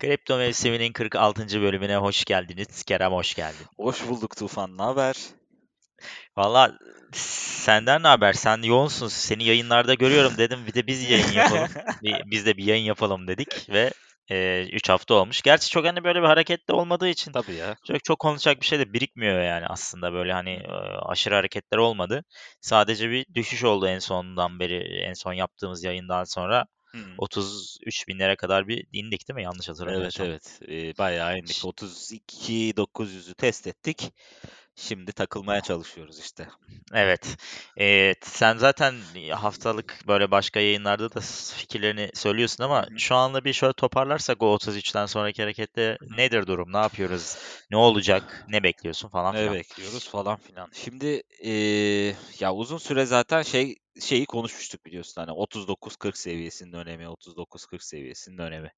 Kripto mevsiminin 46. bölümüne hoş geldiniz. Kerem hoş geldin. Hoş bulduk Tufan. Ne haber? Valla senden ne haber? Sen yoğunsun. Seni yayınlarda görüyorum dedim. Bir de biz yayın yapalım. Bir- biz de bir yayın yapalım dedik ve 3 hafta olmuş. Gerçi çok hani böyle bir hareketli olmadığı için Tabii ya. çok, çok konuşacak bir şey de birikmiyor yani aslında böyle hani e, aşırı hareketler olmadı. Sadece bir düşüş oldu en sondan beri en son yaptığımız yayından sonra Hmm. 33 binlere kadar bir indik değil mi? Yanlış Evet hatırlamıyorsam. evet. Ee, bayağı indik. Ş- 32.900'ü test ettik. Şimdi takılmaya çalışıyoruz işte. Evet. Ee, sen zaten haftalık böyle başka yayınlarda da fikirlerini söylüyorsun ama şu anda bir şöyle toparlarsak o 33'ten sonraki harekette nedir durum? Ne yapıyoruz? Ne olacak? Ne bekliyorsun falan Ne filan. bekliyoruz falan filan. Şimdi ee, ya uzun süre zaten şey şeyi konuşmuştuk biliyorsun hani 39-40 seviyesinin önemi, 39-40 seviyesinin önemi.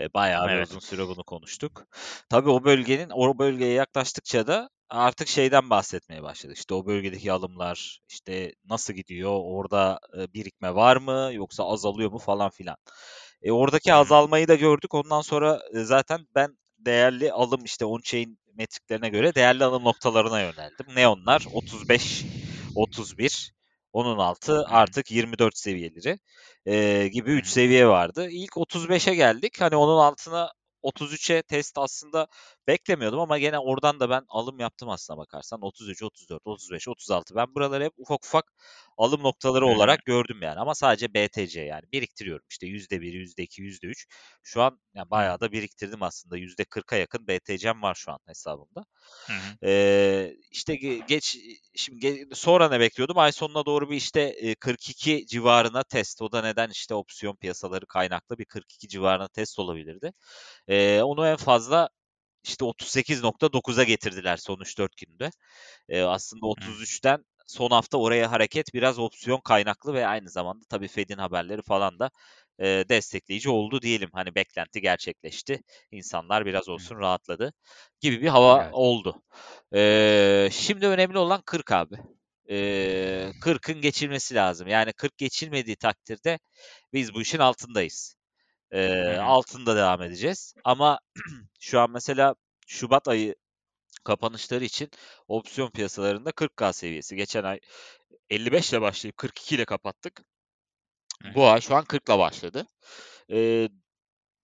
E, bayağı bir Evet. uzun süre bunu konuştuk. Tabii o bölgenin o bölgeye yaklaştıkça da artık şeyden bahsetmeye başladık. İşte o bölgedeki alımlar işte nasıl gidiyor? Orada e, birikme var mı yoksa azalıyor mu falan filan. E, oradaki azalmayı da gördük. Ondan sonra e, zaten ben değerli alım işte on-chain metriklerine göre değerli alım noktalarına yöneldim. Ne onlar? 35, 31, onun altı artık 24 seviyeleri e, gibi Hı 3 hı. seviye vardı. İlk 35'e geldik. Hani onun altına 33'e test aslında beklemiyordum ama gene oradan da ben alım yaptım aslına bakarsan. 33, 34, 35, 36. Ben buraları hep ufak ufak alım noktaları olarak gördüm yani. Ama sadece BTC yani biriktiriyorum. İşte %1, %2, %3. Şu an yani bayağı da biriktirdim aslında. %40'a yakın BTC'm var şu an hesabımda. Hı hı. Ee, işte ge- geç şimdi ge- sonra ne bekliyordum? Ay sonuna doğru bir işte e, 42 civarına test. O da neden işte opsiyon piyasaları kaynaklı bir 42 civarına test olabilirdi. Ee, onu en fazla işte 38.9'a getirdiler son 3-4 günde. Ee, aslında Hı. 33'ten son hafta oraya hareket biraz opsiyon kaynaklı ve aynı zamanda tabii Fed'in haberleri falan da e, destekleyici oldu diyelim. Hani beklenti gerçekleşti. İnsanlar biraz Hı. olsun rahatladı gibi bir hava Evet. oldu. Ee, şimdi önemli olan 40 abi. Ee, 40'ın geçilmesi lazım. Yani 40 geçilmediği takdirde biz bu işin altındayız. Ee, hı. altında devam edeceğiz. Ama şu an mesela Şubat ayı kapanışları için opsiyon piyasalarında 40K seviyesi. Geçen ay 55 ile başlayıp 42 ile kapattık. Bu ay şu an 40 ile başladı. Ee,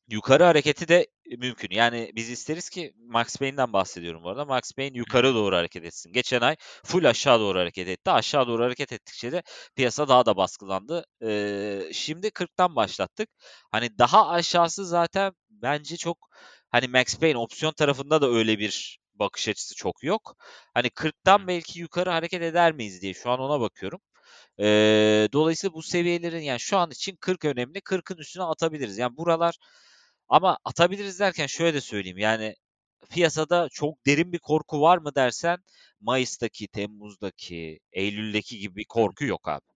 yukarı hareketi de mümkün. Yani biz isteriz ki Max Payne'den bahsediyorum bu arada. Max Payne yukarı doğru hareket etsin. Geçen ay full aşağı doğru hareket etti. Aşağı doğru hareket ettikçe de piyasa daha da baskılandı. Ee, şimdi 40'tan başlattık. Hani daha aşağısı zaten bence çok hani Max Payne opsiyon tarafında da öyle bir bakış açısı çok yok. Hani Hı 40'tan hı. belki yukarı hareket eder miyiz diye şu an ona bakıyorum. Eee, dolayısıyla bu seviyelerin yani şu an için 40 önemli. 40'ın üstüne atabiliriz. Yani buralar ama atabiliriz derken şöyle de söyleyeyim. Yani piyasada çok derin bir korku var mı dersen Mayıs'taki, Temmuz'daki, Eylül'deki gibi bir korku yok abi.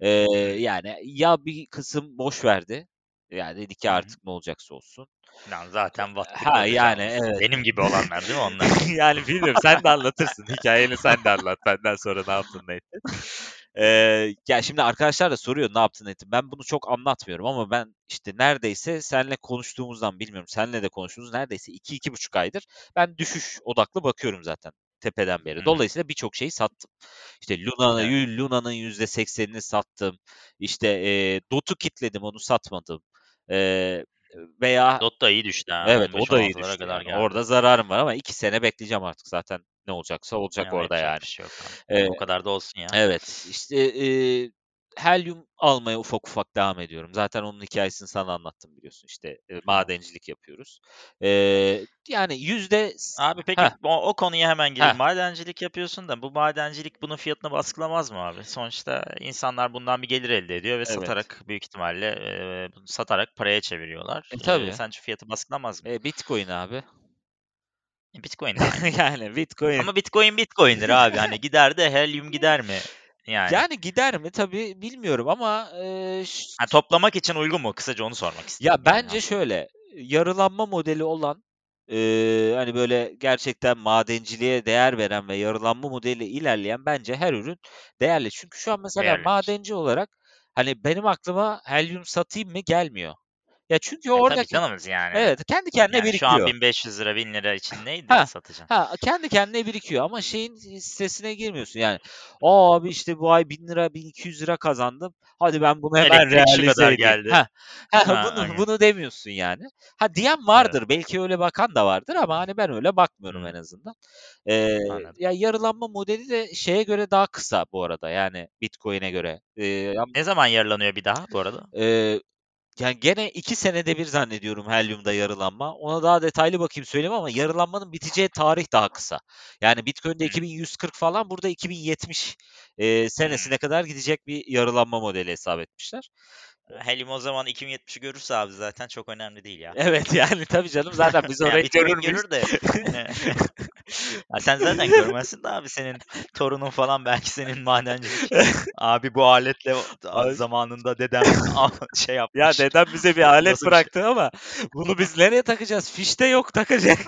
Evet. yani ya bir kısım boş verdi. Yani dedi ki artık ne olacaksa olsun. Lan zaten battık Ha yani evet. Benim gibi olanlar değil mi onlar? Yani bilmiyorum sen de anlatırsın. Hikayeni sen de anlat. Benden sonra ne yaptın ne ettin. Eee, ya şimdi arkadaşlar da soruyor ne yaptın ettin. Ben bunu çok anlatmıyorum ama ben işte neredeyse seninle konuştuğumuzdan bilmiyorum. Seninle de konuştuğumuz neredeyse 2-2,5 aydır ben düşüş odaklı bakıyorum zaten tepeden beri. Dolayısıyla birçok şeyi sattım. İşte Luna'nın Evet. Luna'nın %80'ini sattım. İşte eee Dot'u kitledim onu satmadım. Eee, veya Dot da iyi düştü ha. Evet o da iyi 15-16'lara düştü yani. Orada zararım var ama 2 sene bekleyeceğim artık zaten. Ne olacaksa olacak Ya orada yani. şey yok abi. Eee, O kadar da olsun ya. evet işte eee helyum almaya ufak ufak devam ediyorum. Zaten onun hikayesini sana anlattım biliyorsun. İşte hı. madencilik yapıyoruz. Eee, yani yüzde Abi peki Heh, o, o konuya hemen gireyim. Madencilik yapıyorsun da bu madencilik bunun fiyatını baskılamaz mı abi? Sonuçta insanlar bundan bir gelir elde ediyor ve evet. satarak büyük ihtimalle e, satarak paraya çeviriyorlar. E E, tabii. sence fiyatı baskılamaz mı? E, Bitcoin abi. E, Bitcoin yani Bitcoin. Ama Bitcoin Bitcoin'dir abi. Hani gider de helyum gider mi? Yani. Yani gider mi? Tabii bilmiyorum ama ş- Ha, toplamak için uygun mu? Kısaca onu sormak ya istedim yani bence aslında. şöyle yarılanma modeli olan eee, hani, böyle gerçekten madenciliğe değer veren ve yarılanma modeliyle ilerleyen bence her ürün değerli. Çünkü şu an mesela Değerlidir. madenci olarak, hani, benim aklıma helyum satayım mı gelmiyor. Ya, çünkü E, tabii oradaki canımız yani. Evet, kendi kendine Yani şu an birikiyor. ₺1.500 €1.000 için neydi Hah, satacaksın? ha, kendi kendine birikiyor ama şeyin stresine girmiyorsun yani. "A, abi, işte, bu ay ₺1000 ₺1.200 kazandım. Hadi ben bunu hemen Elektrik şu realize kadar edeyim." geldi. Heh, heh, Ha, bunu aynen. bunu demiyorsun yani. Ha, diyen Evet. vardır, belki öyle bakan da vardır ama, hani, ben öyle bakmıyorum en Hımm. azından. Anladım. ya, yarılanma modeli de şeye göre daha kısa bu arada, yani Bitcoin'e göre. Yam Ne zaman yarılanıyor bir daha bu arada? Eee, yani gene 2 senede bir zannediyorum helyumda yarılanma. Ona daha detaylı bakayım söyleyeyim ama yarılanmanın biteceği tarih daha kısa. Yani Bitcoin'de Hımm. 2140 falan, burada 2070, eee, Hımm. senesine kadar gidecek bir yarılanma modeli hesap etmişler. Helyum o zaman 2070'i görürse abi zaten çok önemli değil ya. Evet, yani tabii canım zaten biz Ya, orayı görür Bitcoin müyüz? görür de hani Ya, sen zaten görmezsin de abi senin torunun falan belki senin madencilik "Abi bu aletle zamanında dedem şey Ya, yapmış." dedem bize bir alet Nasıl şey? bıraktı ama bunu biz nereye takacağız? Fiş de yok takacak.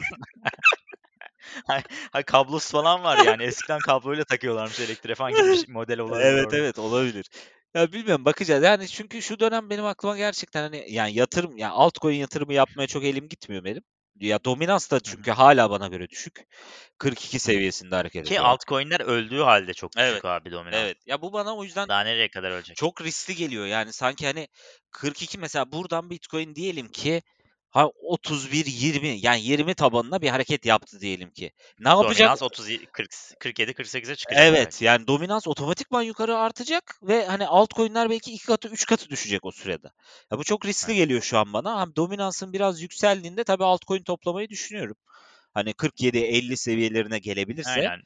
Hay kablosu falan var yani eskiden kabloyla takıyorlarmış elektriğe falan gibi bir ş model olabilir Evet, orada. evet, olabilir. Ya, bilmiyorum bakacağız. Yani çünkü şu dönem benim aklıma gerçekten, hani, yani yatırım, ya altcoin yatırımı yapmaya çok elim gitmiyor benim. Ya, dominans da Hı hı. çünkü hâlâ bana göre düşük. 42 Hı hı. seviyesinde hareket Ki ediyor. altcoin'ler öldüğü hâlde çok Evet, düşük abi dominans. evet. Ya, bu bana o yüzden Daha nereye kadar ölecek? çok riskli geliyor. Yani sanki, hani, 42 mesela buradan Bitcoin diyelim ki ha 31-20 yani 20 tabanına bir hareket yaptı diyelim ki. Ne yapacak? Dominans 30 y kırk s 47-48'e çıkacak Evet, belki. yani dominans otomatikman yukarı artacak ve, hani, altcoin'ler belki 2 katı 3 katı düşecek o sürede. Ya, bu çok riskli Evet. geliyor şu an bana. Hem dominansın biraz yükseldiğinde tabii altcoin toplamayı düşünüyorum. Hani 47-50 seviyelerine gelebilirse. Aynen.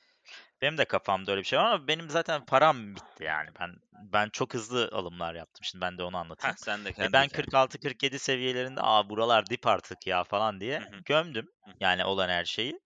Benim de kafamda öyle bir şey var ama benim zaten param bitti yani. Ben ben çok hızlı alımlar yaptım. Şimdi ben de onu Heh, anlatayım. sen de E, kendi ben hikâyen. 46-47 seviyelerinde "A, buralar dip artık ya." falan diye Hı hı. gömdüm yani olan her şeyi.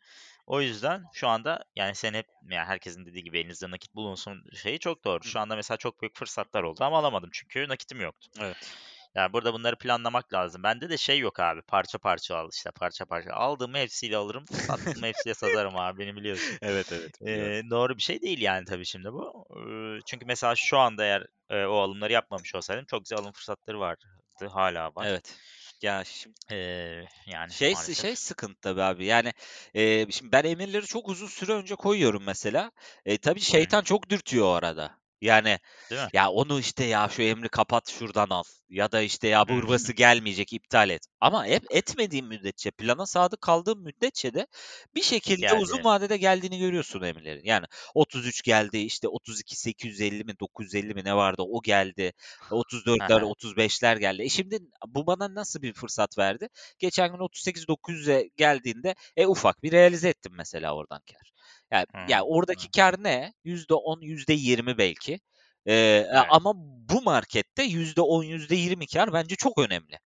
O yüzden şu anda yani sen hep yani herkesin dediği gibi elinizde nakit bulunsun şeyi çok doğru. Şu anda mesela çok büyük fırsatlar oldu ama alamadım çünkü nakitim yoktu. Evet. Ya, burada bunları planlamak lazım. Bende de şey yok abi, parça parça al, işte, parça parça. Aldığımı hepsiyle alırım, sattığımı hepsiyle satarım abi, beni biliyorsun. Evet, evet. Eee, doğru bir şey değil yani tabii şimdi bu. Iıı, çünkü mesela şu anda eğer, eee, o alımları yapmamış olsaydım çok güzel alım fırsatları vardı. Hâlâ var. Evet. Ya, şim Eee, yani Şey maalesef. şey sıkıntı tabii abi, yani, eee, şimdi ben emirleri çok uzun süre önce koyuyorum mesela. E, tabii hı. şeytan çok dürtüyor o arada. Yani, Değil mi? ya onu işte, ya şu emri kapat şuradan al ya da işte ya Hı hı. burası gelmeyecek iptal et. Ama hep etmediğim müddetçe, plana sadık kaldığım müddetçe de bir şekilde uzun Geldi. vadede geldiğini görüyorsun emirlerin. Yani 33 geldi, işte 32.850 mi 950 mi ne vardı o geldi. Hı 34'ler hı. 35'ler geldi. E, şimdi bu bana nasıl bir fırsat verdi? Geçen gün 38.900'e geldiğinde, e, ufak bir realize ettim mesela oradan kâr. Ya ya Hımm. oradaki kâr ne? %10, %20 belki. Eee, Evet. ama bu markette %10, %20 kâr bence çok önemli.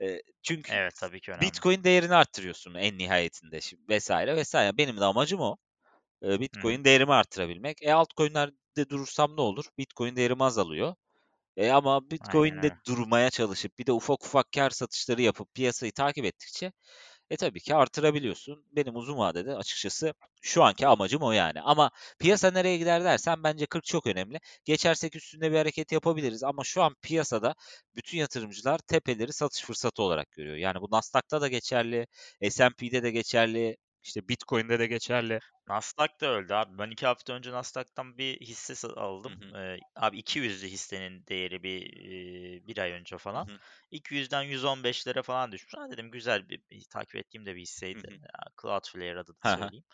Eee, çünkü Evet, tabii ki önemli. Bitcoin değerini arttırıyorsun en nihayetinde vs. vs. Benim de amacım o. Hı. Bitcoin değerimi arttırabilmek. E, altcoin'lerde durursam ne olur? Bitcoin değerim azalıyor. E, ama Aynen Bitcoin'de öyle. durmaya çalışıp bir de ufak ufak kâr satışları yapıp piyasayı takip ettikçe, e, tabii ki artırabiliyorsun. Benim uzun vadede açıkçası şu anki amacım o yani. Ama piyasa nereye gider dersen bence 40 çok önemli. Geçersek üstünde bir hareket yapabiliriz ama şu an piyasada bütün yatırımcılar tepeleri satış fırsatı olarak görüyor. Yani bu Nasdaq'ta da geçerli, S&P'de de geçerli, işte Bitcoin'de de geçerli. Nasdaq da öldü abi. Ben 2 hafta önce Nasdaq'tan bir hisse sa Hı aldım. hı. Eee, abi 200'dü hissenin değeri bir, 1 ay önce Hı falan. hı. 200'den %15'lere falan düşmüş. A, dedim güzel bir bir takip ettiğim de bir Hı hisseydi. hı. Aaa, Cloudflare adını hı. söyleyeyim.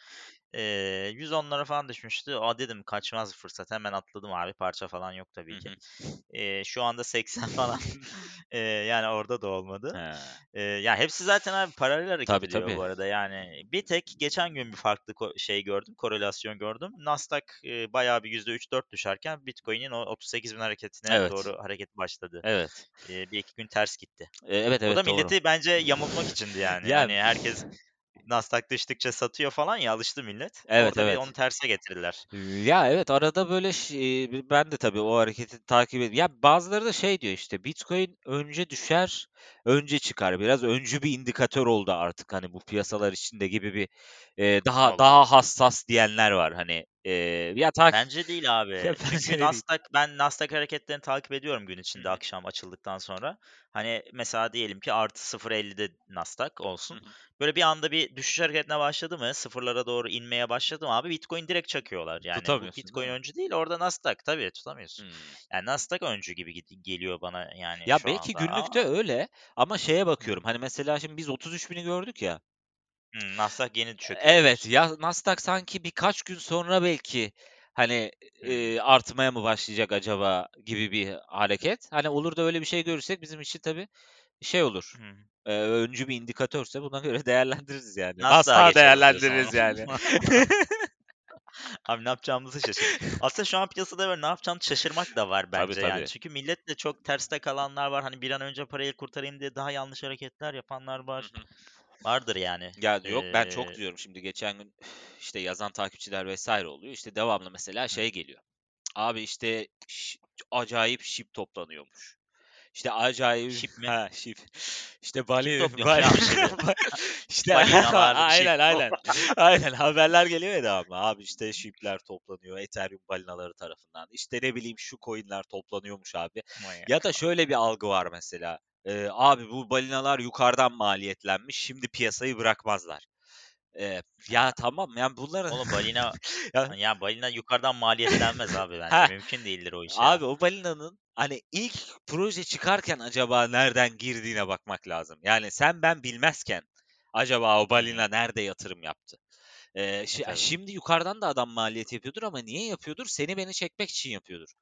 Eee, 110'lara falan düşmüştü. A, dedim kaçmaz bir fırsat. Hemen atladım abi. Parça falan yok Hı tabii ki. hı. Eee, şu anda 80 falan. Eee, yani orada da olmadı. He. Eee, ya hepsi zaten abi paralel hareket Tabii, ediyor tabii. bu arada. Yani bir tek geçen gün bir farklı ko şey gördüm, korelasyon gördüm. Nasdaq, eee, bayağı bir %3-4 düşerken Bitcoin'in o 38.000 hareketine Evet. doğru hareket başladı. Evet. Eee, 1-2 gün ters gitti. Eee, evet, O evet, da doğru. milleti bence yamultmak içindi yani. Ya Hani herkes Nasdaq düştükçe satıyor falan ya, alıştı millet. Evet, Orada bir onu evet. terse getirdiler. Ya, evet, arada böyle ş eee, ben de tabii o hareketi takip ed ya bazıları da şey diyor işte, Bitcoin önce düşer, önce çıkar. Biraz öncü bir indikatör oldu artık hani bu piyasalar içinde gibi bir e, daha Allah. daha hassas diyenler var hani. E, ya takip Bence değil abi. Ya bence de Çünkü değil. Nasdaq ben Nasdaq hareketlerini takip ediyorum gün içinde hı. akşam açıldıktan sonra. Hani mesela diyelim ki artı 0.50'de Nasdaq olsun. hı. Böyle bir anda bir düşüş hareketine başladı mı, sıfırlara doğru inmeye başladı mı abi Bitcoin direkt çakıyorlar. Yani bu değil Bitcoin mi? öncü değil orada Nasdaq tabii tutamıyorsun. Hmm. Yani Nasdaq öncü gibi geliyor bana yani Ya belki anda günlükte ama öyle ama şeye bakıyorum. Hani mesela şimdi biz 33 bini gördük ya. Hı, Nasdaq yeni çöküyor Evet diyorsun. ya Nasdaq sanki birkaç gün sonra belki hani e, artmaya mı başlayacak acaba gibi bir hareket. Hani olur da öyle bir şey görürsek bizim için tabii şey olur. E, öncü bir indikatörse buna göre değerlendiririz yani. Diyorsun o değerlendiririz yani. Abi ne yapacağımızı şaşırdık. Aslında şu an piyasada böyle ne yapacağını şaşırmak da var Tabii bence yani. tabii. Çünkü millet de çok terste kalanlar var. Hani bir an önce parayı kurtarayım diye daha yanlış hareketler yapanlar var. hı. Vardır yani. Ya yok ben çok diyorum şimdi geçen gün işte yazan takipçiler vesaire oluyor. İşte devamlı mesela şey geliyor. Abi işte acayip şip toplanıyormuş. İşte acayip Şip mi? ha şip. İşte Kim bali topluyormuş bali abi şipi? işte aynen aynen. Aynen haberler geliyor ya devamlı. Abi işte şipler toplanıyor Ethereum balinaları tarafından. İşte ne bileyim şu coinler toplanıyormuş abi. Manyak Ya da şöyle bir algı var mesela. Ee, abi bu balinalar yukarıdan maliyetlenmiş. Şimdi piyasayı bırakmazlar. Ee, ya tamam yani bunların Oğlum balina ya, ya balina yukarıdan maliyetlenmez abi bence. ha Mümkün değildir o iş Abi o balinanın hani ilk proje çıkarken acaba nereden girdiğine bakmak lazım. Yani sen ben bilmezken acaba o balina nerede yatırım yaptı? Ee, E tabii. şimdi yukarıdan da adam maliyet yapıyordur ama niye yapıyordur? Seni beni çekmek için yapıyordur.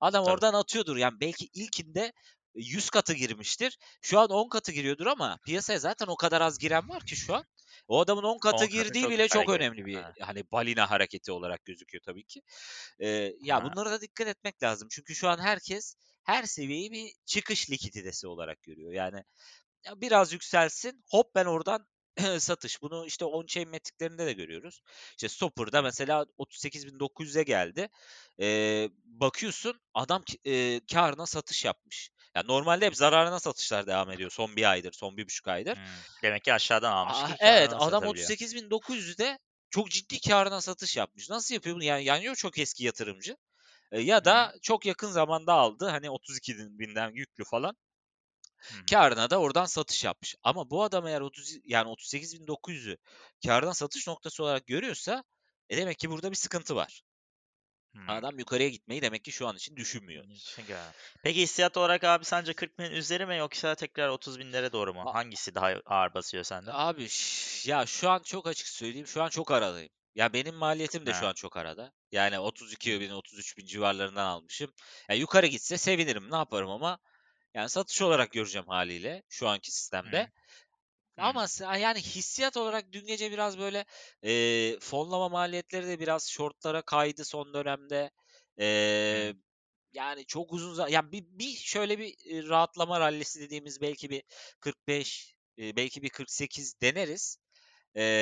Adam Tabii. oradan atıyordur. Yani belki ilkinde 100 katı girmiştir. Şu an 10 katı giriyordur ama piyasaya zaten o kadar az giren var ki şu an. O adamın 10 katı 10 katı girdiği çok bile çok önemli bir Ha. hani balina hareketi olarak gözüküyor tabii ki. Ee, ya Ha. bunlara da dikkat etmek lazım. Çünkü şu an herkes her seviyeyi bir çıkış likiditesi olarak görüyor. Yani ya biraz yükselsin hop ben oradan satış. Bunu işte on-chain metriklerinde de görüyoruz. İşte Stopper'da mesela 38.900'e geldi. Ee, bakıyorsun adam e, karına satış yapmış. Ya normalde hep zararına satışlar devam ediyor son bir aydır, son bir buçuk aydır. Hı. Demek ki aşağıdan almış Aa, ki evet adam satabiliyor. 38.900'de çok ciddi karına satış yapmış. Nasıl yapıyor bunu? Yani, yani ya çok eski yatırımcı e, ya da çok yakın zamanda aldı. Hani 32 binden yüklü falan. Hı. Kârına da oradan satış yapmış. Ama bu adam eğer 30 yani 38.900'ü kârdan satış noktası olarak görüyorsa e demek ki burada bir sıkıntı var. Hımm. Adam yukarıya gitmeyi demek ki şu an için düşünmüyor. Peki hissiyat olarak abi sence 40.000'in üzeri mi yoksa tekrar 30.000'lere doğru mu? A Hangisi daha ağır basıyor sende? abi ya şu an çok açık söyleyeyim, şu an çok aradayım. Ya benim maliyetim de şu Ha. an çok arada. Yani Hı. 32.000 33.000 civarlarından almışım. Ya yukarı gitse sevinirim, ne yaparım ama yani satış olarak göreceğim hâliyle şu anki sistemde. Hı. Ama yani hissiyat olarak dün gece biraz böyle, eee, fonlama maliyetleri de biraz short'lara kaydı son dönemde. Eee, yani çok uzun za ya bir bir şöyle bir, rahatlama rallisi dediğimiz belki bir 45, eee, belki bir 48 deneriz.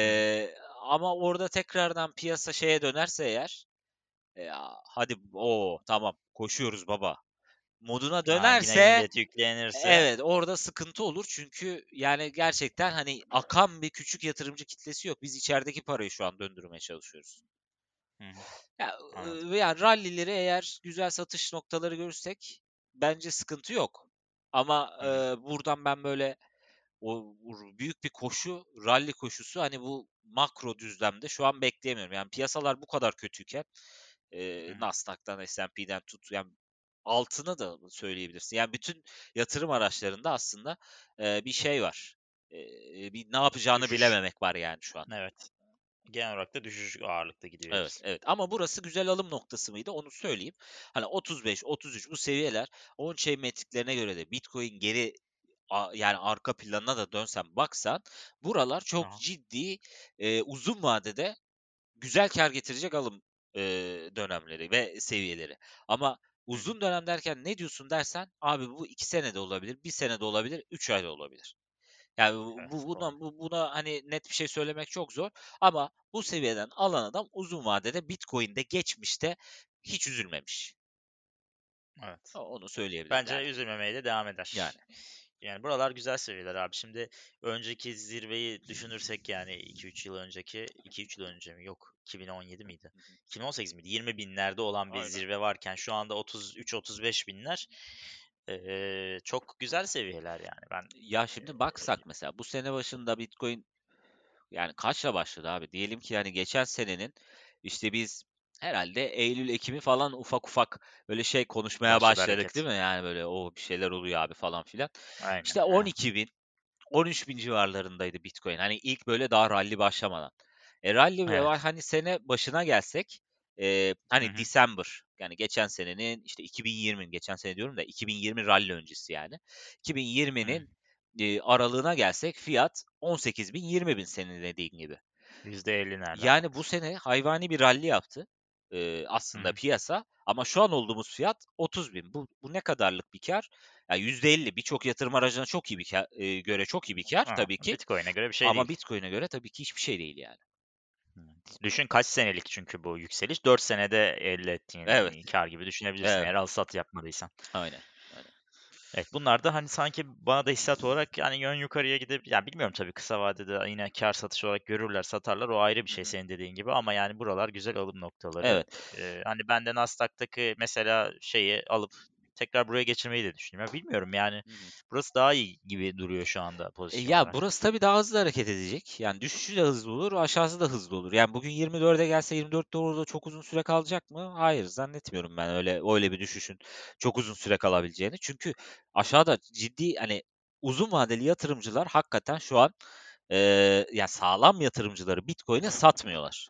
Hı. Eee, ama orada tekrardan piyasa şeye dönerse eğer, eee, hadi o tamam koşuyoruz baba moduna yine dönerse yüklenirse Evet, orada sıkıntı olur çünkü yani gerçekten hani akan bir küçük yatırımcı kitlesi yok. Biz içerideki parayı şu an döndürmeye çalışıyoruz. Hı. Ya, Anladım. yani rally'leri eğer güzel satış noktaları görürsek bence sıkıntı yok. Ama, Hı eee, buradan ben böyle o büyük bir koşu, rally koşusu hani bu makro düzlemde şu an bekleyemiyorum. Yani piyasalar bu kadar kötüyken, hı. Nasdaq'tan, S&P'den tut yani altını da söyleyebilirsin. Yani bütün yatırım araçlarında aslında, eee, bir şey var. Eee, bir ne yapacağını Düşüş. bilememek var yani şu an. Evet. Genel olarak da düşüş ağırlıkta gidiyor Evet, hepsi. evet ama burası güzel alım noktası mıydı onu söyleyeyim. Hani 35, 33 bu seviyeler on-chain metriklerine göre de Bitcoin geri yani arka planına da dönsen baksan buralar çok hı. ciddi, eee, uzun vadede güzel kâr getirecek alım, eee, dönemleri ve seviyeleri. Ama. Uzun dönem derken ne diyorsun dersen abi bu 2 sene de olabilir, 1 sene de olabilir, 3 ay da olabilir. Yani bu Evet, bu bu buna hani net bir şey söylemek çok zor ama bu seviyeden alan adam uzun vadede Bitcoin'de geçmişte hiç üzülmemiş. Evet. Onu söyleyebilirim Bence yani. üzülmemeye de devam eder. Yani. Yani buralar güzel seviyeler abi. Şimdi önceki zirveyi düşünürsek yani 2-3 yıl önceki 2-3 yıl önce mi? Yok. 2017 miydi? 2018 miydi? 20 binlerde olan bir Aynen. zirve varken şu anda 33-35 binler eee, çok güzel seviyeler yani. Ben Ya şimdi baksak mesela bu sene başında Bitcoin yani kaçla başladı abi? Diyelim ki yani geçen senenin işte biz herhalde Eylül, Ekim'i falan ufak ufak böyle şey konuşmaya başladı başladık hareket. değil mi? Yani böyle o bir şeyler oluyor abi falan filan. Aynen. İşte aynen. 12 bin, 13 bin civarlarındaydı Bitcoin. Hani ilk böyle daha rally başlamadan. E rally ve Evet. var hani sene başına gelsek e, hani hı. December yani geçen senenin işte 2020'nin geçen sene diyorum da 2020 rally öncesi yani. Hı. 2020'nin e, aralığına gelsek fiyat 18 bin 20 bin senin dediğin gibi. %50 nereden Yani bu sene hayvani bir rally yaptı e, aslında hı. piyasa ama şu an olduğumuz fiyat 30 bin. Bu, bu ne kadarlık bir kar? Yani %50 birçok yatırım aracına çok iyi bir kar, e, göre çok iyi bir kar Ha, tabii ki. Bitcoin'e göre bir şey Ama değil. Bitcoin'e göre tabii ki hiçbir şey değil yani. Düşün kaç senelik çünkü bu yükseliş. 4 senede elde ettiğin Evet. kar gibi düşünebilirsin Evet. eğer al sat yapmadıysan. Aynen. Evet bunlar da hani sanki bana da hissiyat olarak yani yön yukarıya gidip ya bilmiyorum tabii kısa vadede yine kar satış olarak görürler satarlar o ayrı bir şey senin dediğin gibi ama yani buralar güzel alım noktaları. Evet. Ee, hani ben de Nasdaq'taki mesela şeyi alıp tekrar buraya geçirmeyi de düşünüyorum. Ya bilmiyorum yani Hı hı. burası daha iyi gibi duruyor şu anda E, pozisyonlar. ya burası tabii daha hızlı hareket edecek. Yani düşüşü de hızlı olur, aşağısı da hızlı olur. Yani bugün 24'e gelse 24'te orada çok uzun süre kalacak mı? Hayır, zannetmiyorum ben öyle öyle bir düşüşün çok uzun süre kalabileceğini. Çünkü aşağıda ciddi hani uzun vadeli yatırımcılar hakikaten şu an e, ya sağlam yatırımcıları Bitcoin'e satmıyorlar.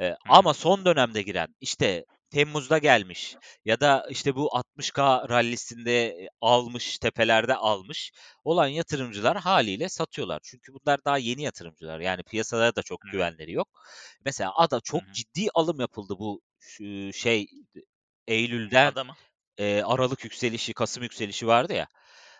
E, ama son dönemde giren işte Temmuz'da gelmiş ya da işte bu 60K rallisinde e, almış, tepelerde almış olan yatırımcılar haliyle satıyorlar. Çünkü bunlar daha yeni yatırımcılar. Yani piyasalara da çok Hı güvenleri yok. Mesela ada çok hı. ciddi alım yapıldı bu şey Eylül'den Adamı. e, Aralık yükselişi, Kasım yükselişi vardı ya.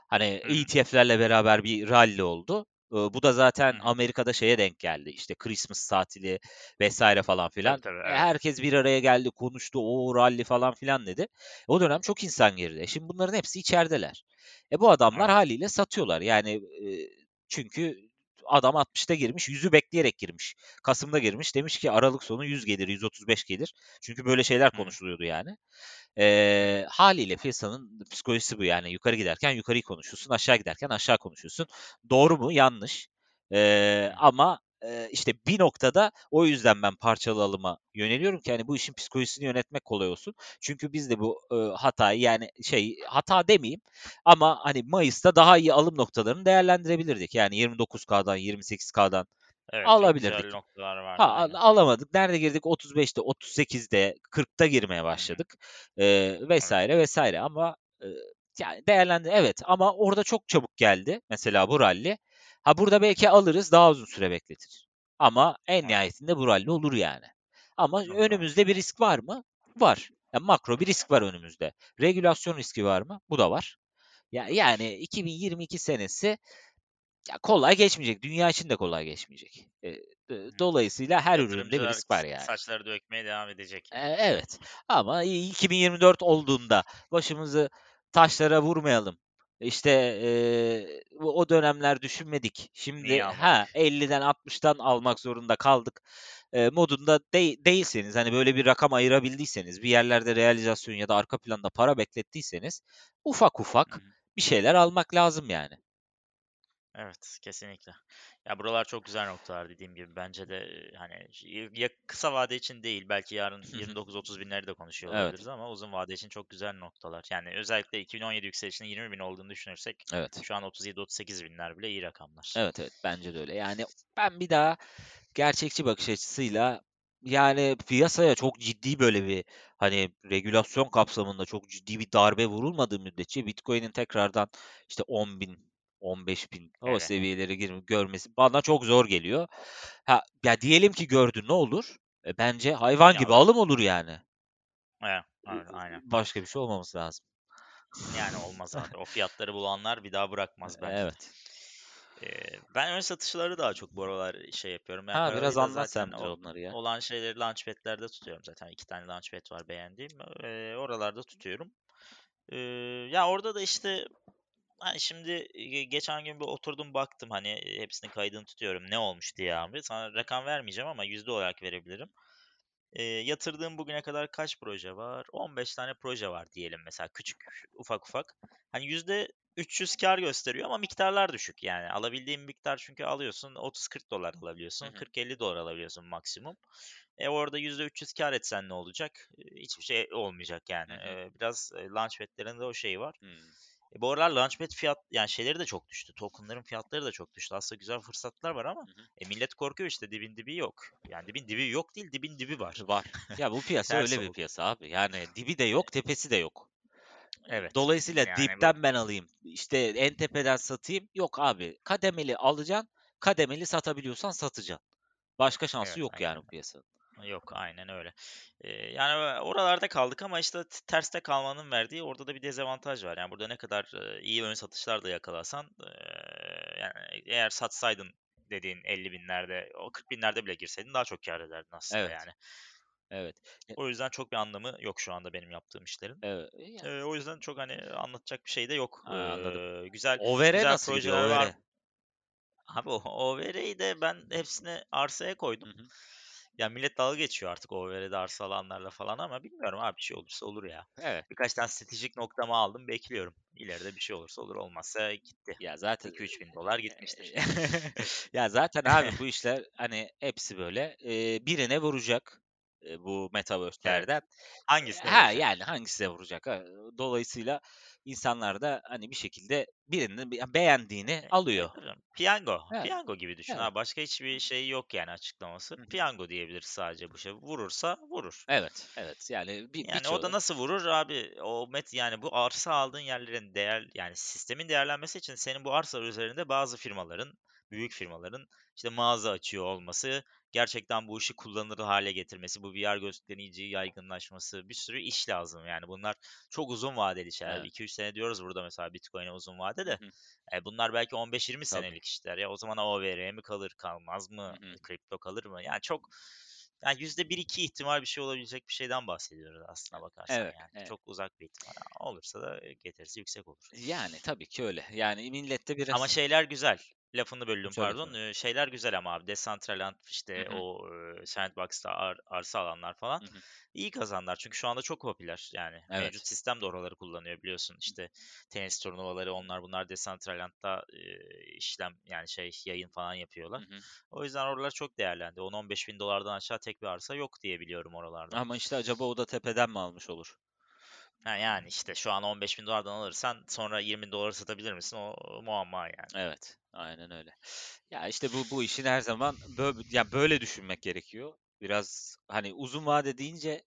Hani. ETF'lerle beraber bir rally oldu. E, bu da zaten. Amerika'da şeye denk geldi. İşte Christmas tatili vesaire falan Tabii filan. tabii E, evet. herkes bir araya geldi, konuştu. O rally falan filan dedi. O dönem çok insan girdi. E, Şimdi bunların hepsi içerideler. E bu adamlar Evet. haliyle satıyorlar. Yani e, çünkü adam 60'ta girmiş, 100'ü bekleyerek girmiş. Kasım'da girmiş. Demiş ki Aralık sonu 100 gelir, 135 gelir. Çünkü böyle şeyler konuşuluyordu yani. Eee haliyle piyasanın psikolojisi bu yani. Yukarı giderken yukarıyı konuşuyorsun, aşağı giderken aşağı konuşuyorsun. Doğru mu? Yanlış. Hı. ama eee, işte bir noktada o yüzden ben parçalı alıma yöneliyorum ki hani bu işin psikolojisini yönetmek kolay olsun. Çünkü biz de bu eee, hatayı yani şey hata demeyeyim ama hani Mayıs'ta daha iyi alım noktalarını değerlendirebilirdik. Yani 29K'dan 28K'dan Evet alabilirdik. noktalar Ha vardı aynen. alamadık. Nerede girdik? 35'te, 38'de, 40'ta girmeye başladık. Evet. vesaire vesaire ama eee, yani değerlendi evet ama orada çok çabuk geldi mesela bu rally. Ha burada belki alırız daha uzun süre bekletir. Ama en nihayetinde bu rally olur yani. Ama abi. önümüzde bir risk var mı? Var. Ya makro bir risk var önümüzde. Regülasyon riski var mı? Bu da var. Ya yani 2022 senesi ya kolay geçmeyecek. Dünya için de kolay geçmeyecek. Hı. dolayısıyla her üründe bir risk var yani. saçları dökmeye devam edecek yani. Eee, evet ama i 2024 olduğunda başımızı taşlara vurmayalım. İşte, eee, o dönemler düşünmedik. Şimdi ha almadık? 50'den 60'tan almak zorunda kaldık, eee, modunda dey değilseniz, hani, böyle bir rakam ayırabildiyseniz, bir yerlerde realizasyon ya da arka planda para beklettiyseniz ufak ufak hı. bir şeyler almak lazım yani. Evet, kesinlikle. Ya buralar çok güzel noktalar dediğim gibi. Bence de hani ya kısa vade için değil belki yarın Hı hı. 29-30 binleri de konuşuyor Evet, olabiliriz ama uzun vade için çok güzel noktalar. Yani özellikle 2017 yükselişinin 20 bin olduğunu düşünürsek evet. şu an 37-38 binler bile iyi rakamlar. Evet, evet, bence de öyle. Yani ben bir daha gerçekçi bakış açısıyla yani piyasaya çok ciddi böyle bir hani regülasyon kapsamında çok ciddi bir darbe vurulmadığı müddetçe Bitcoin'in tekrardan işte 10.000, 15.000 o Evet. seviyelere girme, görmesi bana çok zor geliyor. Ha, ya diyelim ki gördü ne olur? E, bence hayvan Yine gibi alım olur yani. Evet, E, aynen. Başka bir şey olmaması lazım. Yani olmaz abi. O fiyatları bulanlar bir daha bırakmaz bence. Evet. Eee, ben ön satışları daha çok bu aralar şey yapıyorum. Yani Ha biraz anlat sen onları ya. olan şeyleri launchpad'lerde tutuyorum zaten. 2 tane launchpad var beğendiğim. Eee, oralarda tutuyorum. Eee, ya orada da işte Hani, şimdi, geçen gün bir oturdum baktım, hani, hepsinin kaydını tutuyorum ne olmuş diye abi. Sana rakam vermeyeceğim ama yüzde olarak verebilirim. Eee, yatırdığım bugüne kadar kaç proje var? 15 tane proje var diyelim mesela küçük, ufak ufak. Hani, %300 kâr gösteriyor ama miktarlar düşük yani. Alabildiğin miktar çünkü alıyorsun $30-40 Hı alabiliyorsun. hı. $40-50 alabiliyorsun maksimum. E, orada %300 kâr etsen ne olacak? Hiçbir şey olmayacak yani. Hı hı. Biraz, eee, launchpad'lerin de o şeyi var. Hımm. E, bu aralar launchpad fiyat yani şeyleri de çok düştü. Token'ların fiyatları da çok düştü. Aslında güzel fırsatlar var ama Hı hı. e, millet korkuyor işte dibin dibi yok. Yani dibin dibi yok değil, dibin dibi var. Var. Ya, bu piyasa öyle bir piyasa abi. Yani dibi de yok, tepesi de yok. Evet. Dolayısıyla Yani bu dipten ben alayım, işte, en tepeden satayım. Yok abi. Kademeli alacaksın, kademeli satabiliyorsan satacaksın. Başka şansı Evet, yok aynen yani bu piyasanın. Yok, aynen öyle. Eee, yani, oralarda kaldık ama işte terste kalmanın verdiği orada da bir dezavantaj var. Yani, burada ne kadar, eee, iyi ön satışlar da yakalasan, eee, yani, eğer satsaydın dediğin 50.000'lerde, o 40.000'lerde bile girseydin daha çok kâr ederdin aslında Evet. yani. Evet. E O yüzden çok bir anlamı yok şu anda benim yaptığım işlerin. Evet. E, ya Eee, o yüzden çok, hani, anlatacak bir şey de yok. Ha, anladım. Eee, güzel OVR güzel nasıl gidiyor projeler var. OVR? Abi o OVR'yi de ben hepsini arsaya koydum. Hı hı. Ya millet dalga geçiyor artık OVR'de arsa alanlarla falan ama bilmiyorum abi bir şey olursa olur ya. Evet. Birkaç tane stratejik noktamı aldım bekliyorum. İleride bir şey olursa olur olmazsa gitti. Ya zaten 2-3 bin dolar gitmiştir. ya zaten abi bu işler hani hepsi böyle eee, birine vuracak bu metaverse'lerden. Hangisine Ha vuracak? yani hangisine vuracak? Ha, dolayısıyla insanlar da hani bir şekilde birinin be- beğendiğini E, alıyor. e. Piyango. Evet. Piyango gibi düşün Evet. abi. Başka hiçbir şey yok yani açıklaması. Hı hı. Piyango diyebiliriz sadece bu şey. Vurursa vurur. Evet. Evet. Yani bir Yani o da nasıl vurur abi? O met yani bu arsa aldığın yerlerin değer yani sistemin değerlenmesi için senin bu arsa üzerinde bazı firmaların, büyük firmaların işte mağaza açıyor olması, gerçekten bu işi kullanılır hale getirmesi, bu VR gözlüklerin yaygınlaşması, bir sürü iş lazım yani. Bunlar çok uzun vadeli şeyler. Evet. 2-3 sene diyoruz burada mesela Bitcoin'e uzun vade Hı de. hı. E, bunlar belki 15-20 Tabii. senelik işler ya. O zaman OVR mi kalır, kalmaz Hı mı? hı. Kripto kalır mı? Yani çok yani %1-2 ihtimal bir şey olabilecek bir şeyden bahsediyoruz aslına bakarsan Evet. yani. Evet. Çok uzak bir ihtimal. Ama olursa da getirisi yüksek olur. Yani tabii ki öyle. Yani millette Ama biraz şeyler güzel. Lafını böldüm söyle pardon. Eee, şeyler güzel ama abi. Decentraland işte hı. o eee, Sandbox'ta ar- arsa alanlar falan Hı hı. iyi kazanlar. Çünkü şu anda çok popüler. Yani mevcut Evet. sistem de oraları kullanıyor biliyorsun. İşte tenis turnuvaları onlar bunlar Decentraland'da eee, işlem yani şey yayın falan yapıyorlar. hı. O yüzden oralar çok değerlendi. 10-15 bin dolardan aşağı tek bir arsa yok diye biliyorum oralarda. Ama işte acaba o da tepeden mi almış olur? Ha, yani işte şu an 15 bin dolardan alırsan sonra 20 bin dolara satabilir misin? O, muamma yani. Evet, aynen öyle. Ya işte bu bu işin her zaman böyle ya böyle düşünmek gerekiyor. Biraz hani uzun vade deyince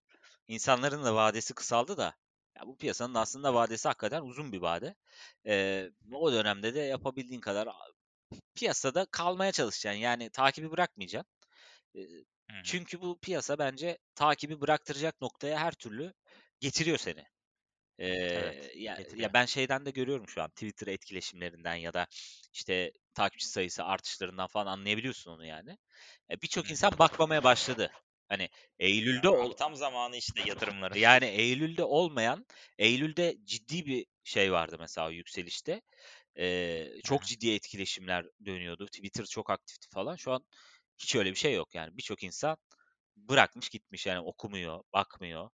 insanların da vadesi kısaldı da ya bu piyasanın aslında vadesi hakikaten uzun bir vade. Ee, o dönemde de yapabildiğin kadar piyasada kalmaya çalışacaksın. Yani takibi bırakmayacaksın. Ee, çünkü bu piyasa bence takibi bıraktıracak noktaya her türlü getiriyor seni. Eee, Evet, ya getiriyor. ya ben şeyden de görüyorum şu an Twitter etkileşimlerinden ya da işte takipçi sayısı artışlarından falan anlayabiliyorsun onu yani. E, birçok Hı insan bakmamaya başladı. Hani Eylül'de Abi ol tam zamanı işte yatırımların. yani Eylül'de olmayan Eylül'de ciddi bir şey vardı mesela yükselişte. Hı çok ciddi etkileşimler dönüyordu. Twitter çok aktifti falan. Şu an hiç öyle bir şey yok yani. Birçok insan bırakmış gitmiş yani okumuyor, bakmıyor.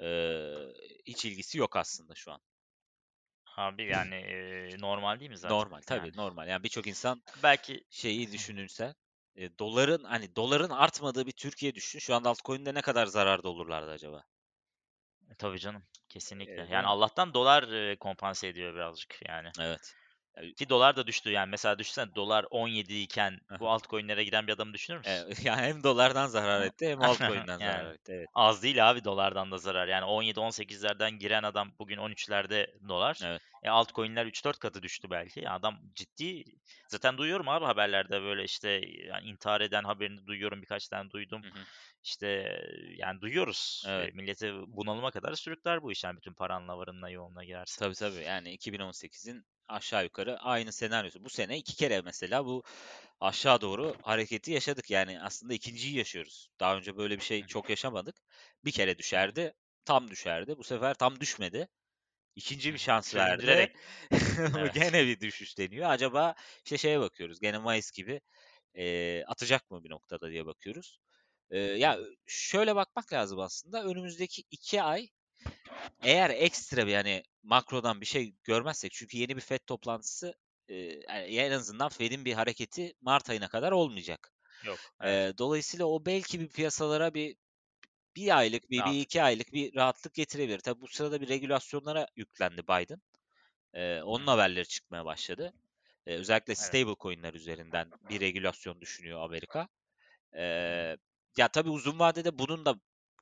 Eee, hiç ilgisi yok aslında şu an. Abi yani eee, normal değil mi zaten? Normal tabii Yani normal. Yani birçok insan belki şeyi düşünürse e, doların hani doların artmadığı bir Türkiye düşün. Şu anda altcoin'de ne kadar zararda olurlardı acaba? E, tabii canım kesinlikle. E, değil Yani? Allah'tan dolar eee, kompanse ediyor birazcık yani. Evet. E, Ki dolar da düştü yani mesela düşünsene dolar 17 iken bu altcoin'lere giden bir adam düşünür E, müsün? yani hem dolardan zarar etti hem altcoin'den zarar Yani etti. Evet. az değil abi dolardan da zarar. Yani 17-18'lerden giren adam bugün 13'lerde dolar. Evet. E altcoin'ler 3-4 katı düştü belki. Ya adam ciddi. Zaten duyuyorum abi haberlerde böyle işte yani intihar eden haberini duyuyorum birkaç tane duydum. Hı hı. İşte yani duyuyoruz. E, Evet. milleti bunalıma kadar sürükler bu iş yani bütün paranla varınla yoğunla girerse. Tabii tabii. Yani 2018'in aşağı yukarı aynı senaryosu. Bu sene iki kere mesela bu aşağı doğru hareketi yaşadık. Yani aslında ikinciyi yaşıyoruz. Daha önce böyle bir şey çok yaşamadık. Bir kere düşerdi, tam düşerdi. Bu sefer tam düşmedi. İkinci bir şans verdi. Evet. gene bir düşüş deniyor. Acaba işte şeye bakıyoruz. Gene Mayıs gibi eee, atacak mı bir noktada diye bakıyoruz. Eee, ya şöyle bakmak lazım aslında. Önümüzdeki iki ay eğer ekstra bir hani makrodan bir şey görmezsek çünkü yeni bir FED toplantısı yani en azından Fed'in bir hareketi Mart ayına kadar olmayacak. Yok. Evet. Eee, dolayısıyla o belki bir piyasalara bir bir aylık, bir, bir iki aylık bir rahatlık getirebilir. Tabii bu sırada bir regülasyonlara yüklendi Biden. Eee, onun haberleri çıkmaya başladı. Eee, özellikle Evet. stable coin'ler üzerinden bir regülasyon düşünüyor Amerika. Eee, ya tabii uzun vadede bunun da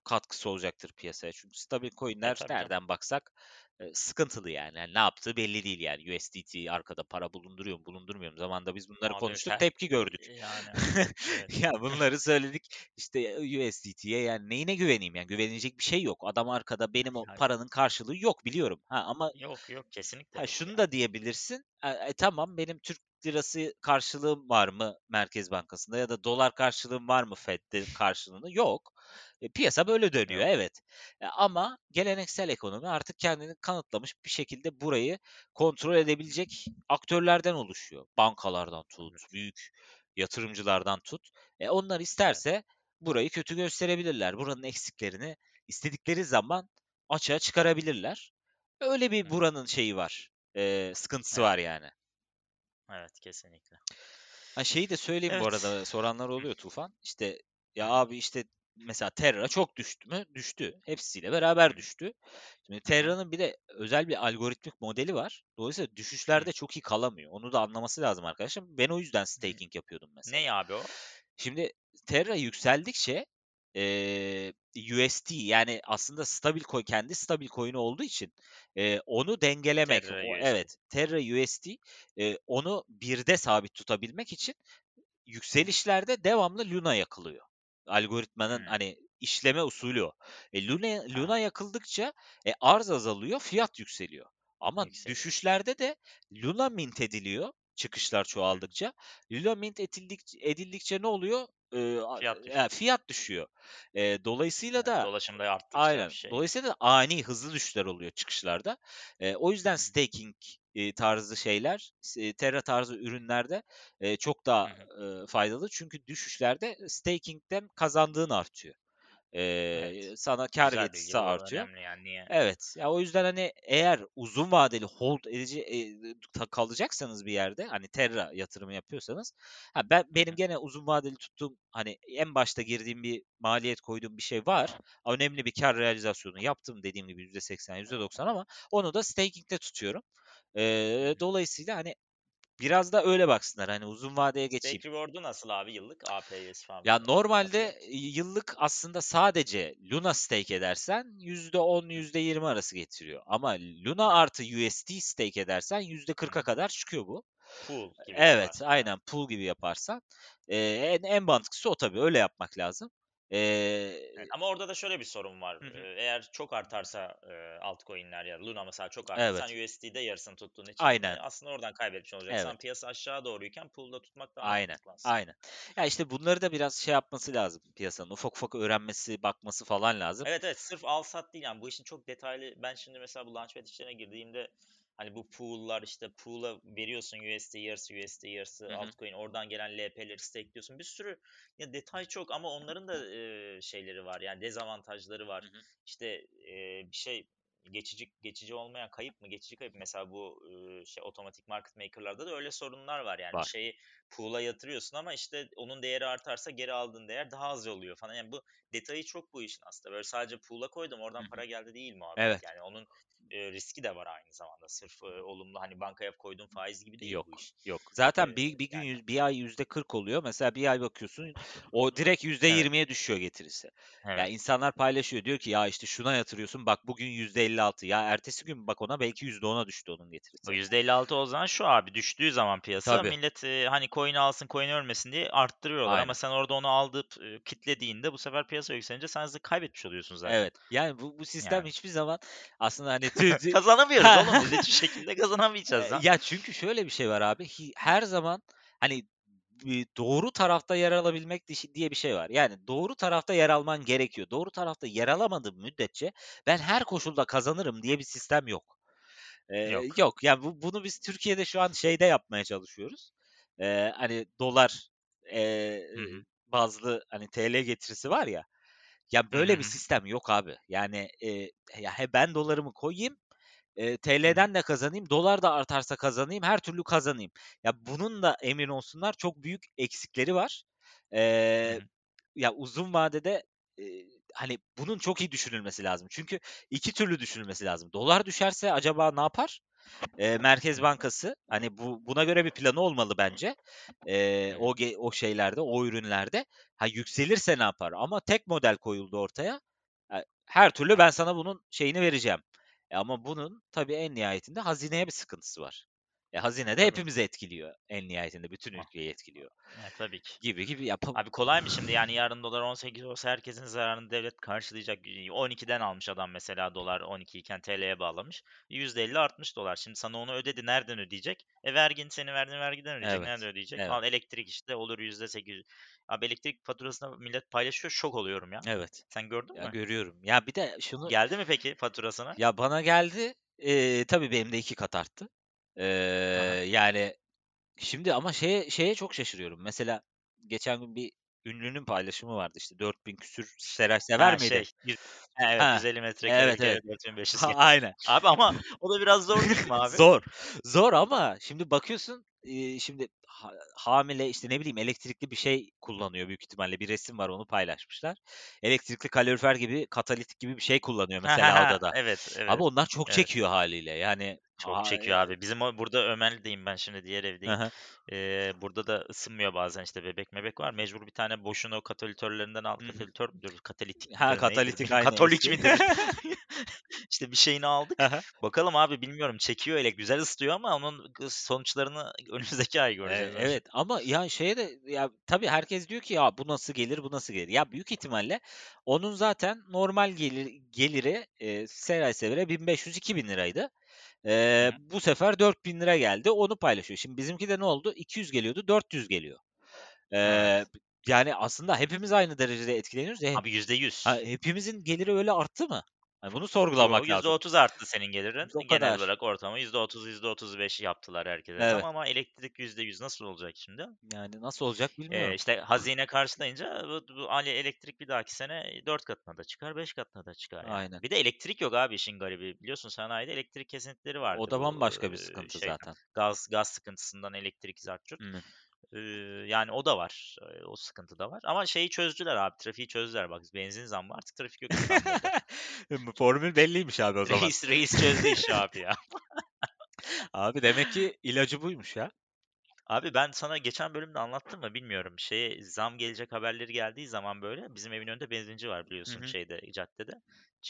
katkısı olacaktır piyasaya. Çünkü stabil E coin'ler canım. nereden baksak eee, sıkıntılı yani. Yani ne yaptığı belli değil yani. USDT arkada para bulunduruyor mu, bulundurmuyor mu? Zamanında biz bunları Abi konuştuk, her tepki gördük. yani evet. Ya bunları söyledik. İşte USDT'ye yani neyine güveneyim yani güvenilecek bir şey yok. Adam arkada benim o paranın karşılığı yok biliyorum. Ha ama yok yok kesinlikle ha yok şunu da diyebilirsin. E, e, tamam benim Türk lirası karşılığım var mı Merkez Bankası'nda ya da dolar karşılığım var mı Fed'de karşılığını? Yok. E, piyasa böyle dönüyor evet. E, ama geleneksel ekonomi artık kendini kanıtlamış bir şekilde burayı kontrol edebilecek aktörlerden oluşuyor. Bankalardan tut, büyük yatırımcılardan tut. E, onlar isterse burayı kötü gösterebilirler. Buranın eksiklerini istedikleri zaman açığa çıkarabilirler. Öyle bir buranın şeyi var. E, sıkıntısı Evet. var yani. Evet kesinlikle. Ha şeyi de söyleyeyim bu Evet. arada soranlar oluyor Tufan. İşte ya abi işte mesela Terra çok düştü mü? Düştü. Hepsiyle beraber düştü. Şimdi. Terra'nın bir de özel bir algoritmik modeli var. Dolayısıyla düşüşlerde çok iyi kalamıyor. Onu da anlaması lazım arkadaşlar. Ben o yüzden staking yapıyordum mesela. Ney abi o? Şimdi Terra yükseldikçe eee USD yani aslında stabil coin kendi stabil coin'i olduğu için eee, onu dengelemek Terra o evet Terra USD eee, onu birde sabit tutabilmek için yükselişlerde devamlı Luna yakılıyor. Algoritmanın Hıı. hani işleme usulü o. E, Luna. Luna yakıldıkça e, arz azalıyor, fiyat yükseliyor. Ama Yükseliyor. düşüşlerde de Luna mint ediliyor çıkışlar Hı. çoğaldıkça. Luna mint edildikçe, edildikçe ne oluyor? A- Fiyat e, düşüyor. fiyat düşüyor. Ee, dolayısıyla da dolaşım da arttıkça aynen. şey. Dolayısıyla da ani hızlı düşüşler oluyor çıkışlarda. Ee, o yüzden Hı hı. staking e, tarzı şeyler, e, Terra tarzı ürünlerde e, çok daha e, faydalı. Çünkü düşüşlerde staking'den kazandığın artıyor. Ee, Evet. sana kar Güzel Bu artıyor. yani. Evet. Ya o yüzden hani eğer uzun vadeli hold edici e, kalacaksanız bir yerde hani Terra yatırımı yapıyorsanız ha ben benim gene uzun vadeli tuttuğum hani en başta girdiğim bir maliyet koyduğum bir şey var. Önemli bir kar realizasyonu yaptım dediğim gibi %80 %90 ama onu da staking'de tutuyorum. Ee, dolayısıyla hani biraz da öyle baksınlar hani uzun vadeye geçeyim. Stake reward'u nasıl abi yıllık? APY'si falan Ya nasıl normalde yıllık aslında sadece Luna stake edersen %10 %20 arası getiriyor. Ama Luna artı USD stake edersen Hı %40'a hı. kadar çıkıyor bu. Pool gibi Evet, yaparsan. Aynen pool gibi yaparsan. Ee, en, en mantıklısı o tabii öyle yapmak lazım. Ee, Evet, ama orada da şöyle bir sorun var. hı eğer çok artarsa eee, altcoin'ler ya Luna mesela çok arttı. evet, Sen USD'de yarısını tuttuğun için aynen, eee, aslında oradan kaybetmiş olacaksın. evet. Sen piyasa aşağı doğruyken pool'da tutmak daha Aynen. mantıklı aslında. Aynen. Ya işte bunları da biraz şey yapması lazım piyasanın. Ufak ufak öğrenmesi, bakması falan lazım. Evet evet sırf al sat değil yani bu işin çok detaylı ben şimdi mesela bu launchpad işlerine girdiğimde hani bu pool'lar işte pool'a veriyorsun USD yarısı USD yarısı altcoin oradan gelen LP'leri stakeliyorsun bir sürü ya detay çok ama onların da eee, şeyleri var yani dezavantajları var hı. işte eee, bir şey geçici geçici olmayan kayıp mı geçici kayıp mesela bu eee, şey otomatik market maker'larda da öyle sorunlar var yani Var. şeyi pool'a yatırıyorsun ama işte onun değeri artarsa geri aldığın değer daha az oluyor falan yani bu detayı çok bu işin aslında. Böyle sadece pool'a koydum oradan hı. para geldi değil muhabbet. Evet. Yani onun e, riski de var aynı zamanda. Sırf e, olumlu hani bankaya koyduğun faiz gibi değil bu Yok. iş. Yok. Zaten bir, bir gün yani bir ay yüzde 40 oluyor. Mesela bir ay bakıyorsun o direkt yüzde evet 20'ye düşüyor getirisi. Evet. insanlar paylaşıyor diyor ki ya işte şuna yatırıyorsun bak bugün yüzde 56. Ya ertesi gün bak ona belki yüzde 10'a düştü onun O getirisi. %56 o zaman şu abi düştüğü zaman piyasa Tabii. millet e, hani coin alsın coin ölmesin diye arttırıyorlar ama Aynen. sen orada onu aldırıp e, kitlediğinde bu sefer piyasa yükselince sen hızlı kaybetmiş oluyorsun zaten. Evet. Yani bu, bu sistem Yani. hiçbir zaman aslında hani Kazanamıyoruz oğlum biz hiçbir şekilde kazanamayacağız E, lan. ya çünkü şöyle bir şey var abi. Her zaman hani doğru tarafta yer alabilmek diye bir şey var. Yani doğru tarafta yer alman gerekiyor. Doğru tarafta yer alamadığın müddetçe ben her koşulda kazanırım diye bir sistem yok. Eee, Yok. yok. Yani bu bunu biz Türkiye'de şu an şeyde yapmaya çalışıyoruz. Eee, hani dolar Hı hı. bazlı hani TL getirisi var ya. Ya böyle hı bir sistem yok abi. Yani eee, ya he ben dolarımı koyayım, hı. TL'den de kazanayım, dolar da artarsa kazanayım, her türlü kazanayım. Ya bunun da emin olsunlar çok büyük eksikleri var. Hı Eee, hı. ya uzun vadede, eee, hani bunun çok iyi düşünülmesi lazım. Çünkü 2 türlü düşünülmesi lazım. Dolar düşerse acaba ne yapar? Hı Merkez. Bankası hani bu buna göre bir planı olmalı bence. Hı. o o şeylerde, o ürünlerde. Ha yükselirse ne yapar? Ama tek model koyuldu ortaya. Eee, her türlü ben sana bunun şeyini vereceğim. E, ama bunun tabii en nihayetinde hazineye bir sıkıntısı var. E, hazine de hepimizi etkiliyor en nihayetinde. Bütün ülkeyi etkiliyor. E, tabii ki. Gibi gibi yapam Abi kolay mı şimdi? Yani yarın dolar 18 olsa herkesin zararını devlet karşılayacak. Y 12'den almış adam mesela dolar 12 iken TL'ye bağlamış. %50 artmış dolar. Şimdi sana onu ödedi. Nereden ödeyecek? E vergin senin verdiğin vergiden ödeyecek. Nereden Evet, ödeyecek? evet, Al elektrik işte olur %800. Abi elektrik faturasını millet paylaşıyor. Şok oluyorum ya. evet. Sen gördün Ya mü? görüyorum. Ya bir de şunu Geldi mi peki faturasına? Ya bana geldi. Eee, tabii benim de 2 kat arttı. Hı. yani şimdi ama şeye şeye çok şaşırıyorum. Mesela geçen gün bir ünlünün paylaşımı vardı işte 4000 küsür Seray Sever Ha miydi? şey, ha, evet Ha, 150 metrekare bir evet, evet. 4500 Ha, aynen. Abi ama o da biraz zor değil mi abi? Zor. Zor ama şimdi bakıyorsun, şimdi ha hamile, işte, ne bileyim, elektrikli bir şey kullanıyor büyük ihtimalle. Bir resim var, onu paylaşmışlar. Elektrikli kalorifer gibi, katalitik gibi bir şey kullanıyor mesela odada. Evet, Abi evet, onlar çok evet. çekiyor hâliyle. Yani, Çok ha çekiyor abi. Bizim o burada Ömer'deyim ben şimdi diğer evdeyim. Eee, burada da ısınmıyor bazen işte bebek mebek var. Mecbur bir tane boşuna o katalizörlerinden al Hı hı. katalizör müdür, katalitik Ha, midir katalitik aynı katolik midir? İşte bir şeyini aldık. hı. Bakalım abi bilmiyorum çekiyor öyle güzel ısıtıyor ama onun sonuçlarını önümüzdeki ay Eee, göreceğiz. evet ama ya şeye de ya tabii herkes diyor ki ya bu nasıl gelir, bu nasıl gelir? Ya büyük ihtimalle onun zaten normal gelir geliri, eee, seray severe ₺1500-2000 liraydı. Hı. bu sefer ₺4000 geldi, onu paylaşıyor. Şimdi bizimki de ne oldu? 200 geliyordu, 400 geliyor. Evet. b yani aslında hepimiz aynı derecede etkileniyoruz. Abi ha, %100. hepimizin geliri öyle arttı mı? Hani bunu sorgulamak lazım. %30 arttı senin gelirin. O Genel kadar. olarak ortalama %30, %35 yaptılar herkese. Evet. Tamam ama elektrik %100 nasıl olacak şimdi? Yani nasıl olacak bilmiyorum. işte hazine karşılayınca bu bu hani elektrik bir dahaki sene 4 katına da çıkar, 5 katına da çıkar yani. Aynen. Bir de elektrik yok abi işin garibi. Biliyorsun sanayide elektrik kesintileri O vardı da bu, bambaşka bir eee, sıkıntı şeyden, zaten. gaz gaz sıkıntısından elektrik zart curt. Eee, yani o da var. O sıkıntı da var ama şeyi çözdüler abi, trafiği çözdüler. Bak benzin zammı artık trafik yok İstanbul'da. Formül belliymiş abi o zaman. Reis reis çözdü işi abi ya. Abi demek ki ilacı buymuş ya. Abi ben sana geçen bölümde anlattım mı bilmiyorum. Şeye zam gelecek haberleri geldiği zaman böyle bizim evin önünde benzinci var biliyorsun hı. şeyde caddede.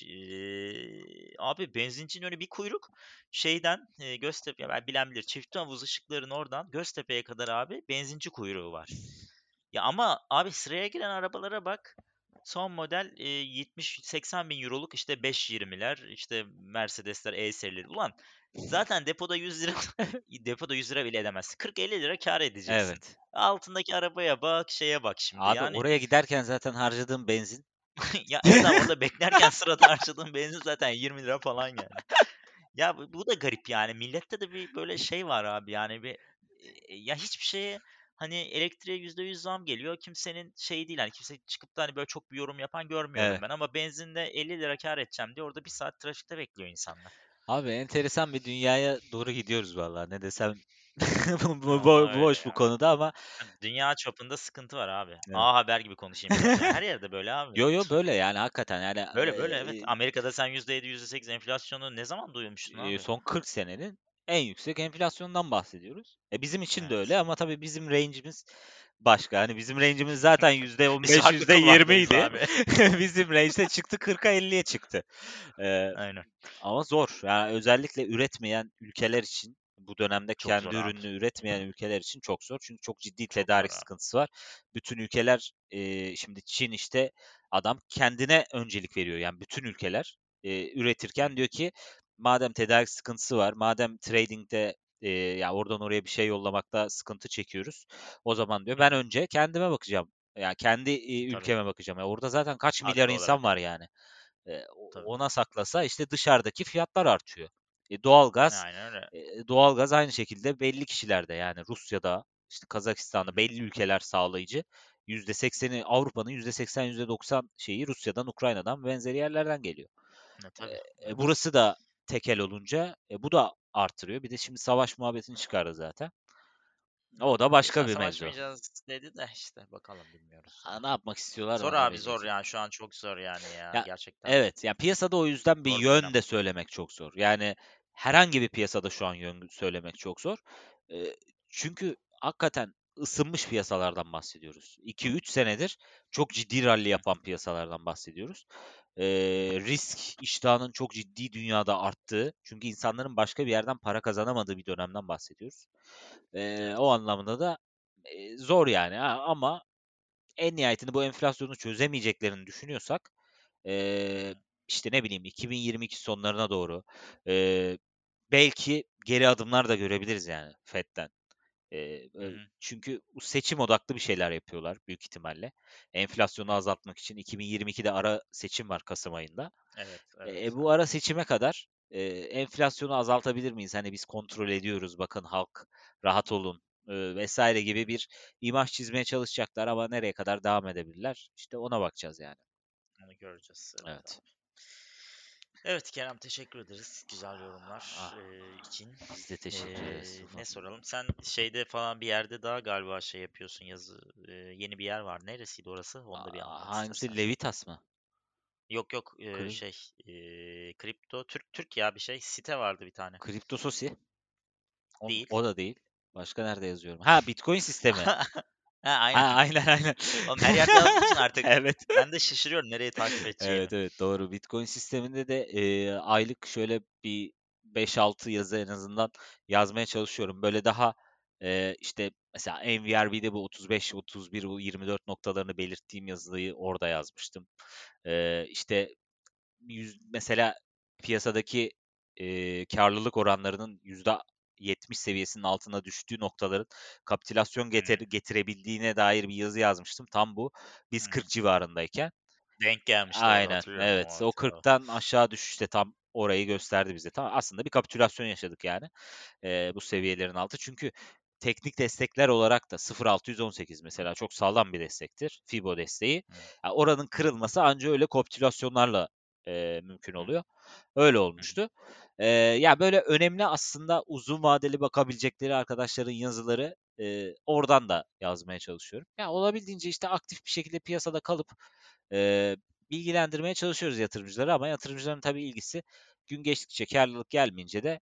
Eee, abi benzincinin önü bir kuyruk. Şeyden e, Göztepe ya ben bilen bilir çift havuz ışıkların oradan Göztepe'ye kadar abi benzinci kuyruğu var. Ya ama abi sıraya giren arabalara bak. Son model e, 70-80 bin euroluk işte 520'ler işte Mercedesler E serileri. Ulan zaten depoda 100 lira depoda 100 lira bile edemezsin. 40-50 lira kar edeceksin. Evet. Altındaki arabaya bak şeye bak şimdi Abi yani. oraya giderken zaten harcadığım benzin ya abi orada beklerken sırada harcadığın benzin zaten 20 lira falan yani. Ya bu, bu da garip yani. Millette de bir böyle şey var abi yani bir e, ya hiçbir şeye hani elektriğe %100 zam geliyor. Kimsenin şey değil hani kimse çıkıp da hani böyle çok bir yorum yapan görmüyorum Evet. ben ama benzinde 50 lira kar edeceğim diye orada bir saat trafikte bekliyor insanlar. Abi enteresan bir dünyaya doğru gidiyoruz vallahi ne desem bu bu öyle boş bu konuda ama Dünya çapında sıkıntı var abi. Evet. A Haber gibi konuşayım biraz. Her yerde böyle abi. Yo, yo, böyle yani hakikaten yani, Böyle böyle evet. Amerika'da sen %7, %8 enflasyonu ne zaman duymuştun abi? son 40 senenin en yüksek enflasyondan bahsediyoruz. E, bizim için de öyle ama tabii bizim range'imiz başka. Hani bizim range'imiz zaten Biz %15, haklı kulvardayız %20'ydi. abi. Bizim range'de çıktı 40'a 50'ye çıktı. Eee, Aynen. ama zor. Yani özellikle üretmeyen ülkeler için bu dönemde Çok kendi zor abi. ürününü üretmeyen ülkeler için çok zor. Çünkü çok ciddi Çok tedarik abi. sıkıntısı var. Bütün ülkeler eee, şimdi Çin işte adam kendine öncelik veriyor. Yani bütün ülkeler eee, üretirken diyor ki madem tedarik sıkıntısı var, madem trading'de eee ya oradan oraya bir şey yollamakta sıkıntı çekiyoruz. O zaman diyor ben önce kendime bakacağım. Ya kendi Tabii. ülkeme bakacağım. Ya orada zaten kaç milyar Haklı insan olarak. var yani. Tabii. ona saklasa işte dışarıdaki fiyatlar artıyor. E, doğalgaz Aynen öyle. e, doğalgaz aynı şekilde belli kişilerde yani Rusya'da, işte Kazakistan'da belli ülkeler sağlayıcı. %80'i Avrupa'nın %80 %90 şeyi Rusya'dan, Ukrayna'dan benzeri yerlerden geliyor. E, E, tabii. e, Evet. burası da tekel olunca e, bu da artırıyor. Bir de şimdi savaş muhabbetini çıkardı zaten. O da başka bir mevzu. savaşmayacağız dedi de işte bakalım bilmiyoruz Ha, ne yapmak istiyorlar Zor abi zor yani şu an çok zor yani ya Ya gerçekten evet ya piyasada o yüzden bir zor yön de söylemek çok zor. Yani herhangi bir piyasada şu an yön söylemek çok zor. Eee, çünkü hakikaten ısınmış piyasalardan bahsediyoruz. 2-3 senedir çok ciddi rally yapan piyasalardan bahsediyoruz. Eee, risk iştahının çok ciddi dünyada arttığı, çünkü insanların başka bir yerden para kazanamadığı bir dönemden bahsediyoruz. Eee, o anlamda da eee, zor yani ha, ama en nihayetinde bu enflasyonu çözemeyeceklerini düşünüyorsak hı. işte ne bileyim 2022 sonlarına doğru eee, belki geri adımlar da görebiliriz yani Fed'den. Hı. çünkü bu seçim odaklı bir şeyler yapıyorlar büyük ihtimalle. Enflasyonu azaltmak için 2022'de ara seçim var Kasım ayında. Evet, Eee, evet, bu evet. ara seçime kadar eee, enflasyonu azaltabilir miyiz? Hani biz kontrol ediyoruz, bakın halk rahat olun eee, vesaire gibi bir imaj çizmeye çalışacaklar ama nereye kadar devam edebilirler? İşte ona bakacağız yani. Onu göreceğiz. Evet Evet. Evet Kerem teşekkür ederiz güzel yorumlar Ah, eee, için. biz de teşekkür ederiz ne soralım? Sen şeyde falan bir yerde daha galiba şey yapıyorsun yazı. eee, yeni bir yer var. Neresiydi orası? Onu da bir anlat hangisi? istersen. Levitas mı? Yok yok Kri şey eee, kripto Türk Türk ya bir şey site vardı bir tane. Kripto Sosi. O, Değil. o da değil. Başka nerede yazıyorum? Ha Bitcoin sistemi. Ha Ha aynen. aynen aynen. Oğlum her yerde yazdığın için artık Evet. ben de şaşırıyorum nereye takip edeceğimi. Evet evet doğru. Bitcoin sisteminde de eee, aylık şöyle bir 5-6 yazı en azından yazmaya çalışıyorum. Böyle daha eee, işte mesela NVRB'de bu 35, 31, bu 24 noktalarını belirttiğim yazıyı orada yazmıştım. Eee işte yüz, mesela piyasadaki eee karlılık oranlarının %70 seviyesinin altına düştüğü noktaların kapitülasyon getir, getirebildiğine dair bir yazı yazmıştım. Tam bu. Biz hı. 40 civarındayken. Denk gelmişti Aynen, o evet. O. Evet. 40'tan aşağı düşüşte tam orayı gösterdi bize. Tamam, aslında bir kapitülasyon yaşadık yani eee, bu seviyelerin altı. Çünkü teknik destekler olarak da 0.618 mesela çok sağlam bir destektir. Fibo desteği. Hı Ya oranın kırılması anca öyle kapitülasyonlarla eee, mümkün oluyor. Öyle olmuştu. Eee, ya böyle önemli aslında uzun vadeli bakabilecekleri arkadaşların yazıları eee, oradan da yazmaya çalışıyorum. Ya olabildiğince işte aktif bir şekilde piyasada kalıp eee, bilgilendirmeye çalışıyoruz yatırımcıları ama yatırımcıların tabii ilgisi gün geçtikçe karlılık gelmeyince de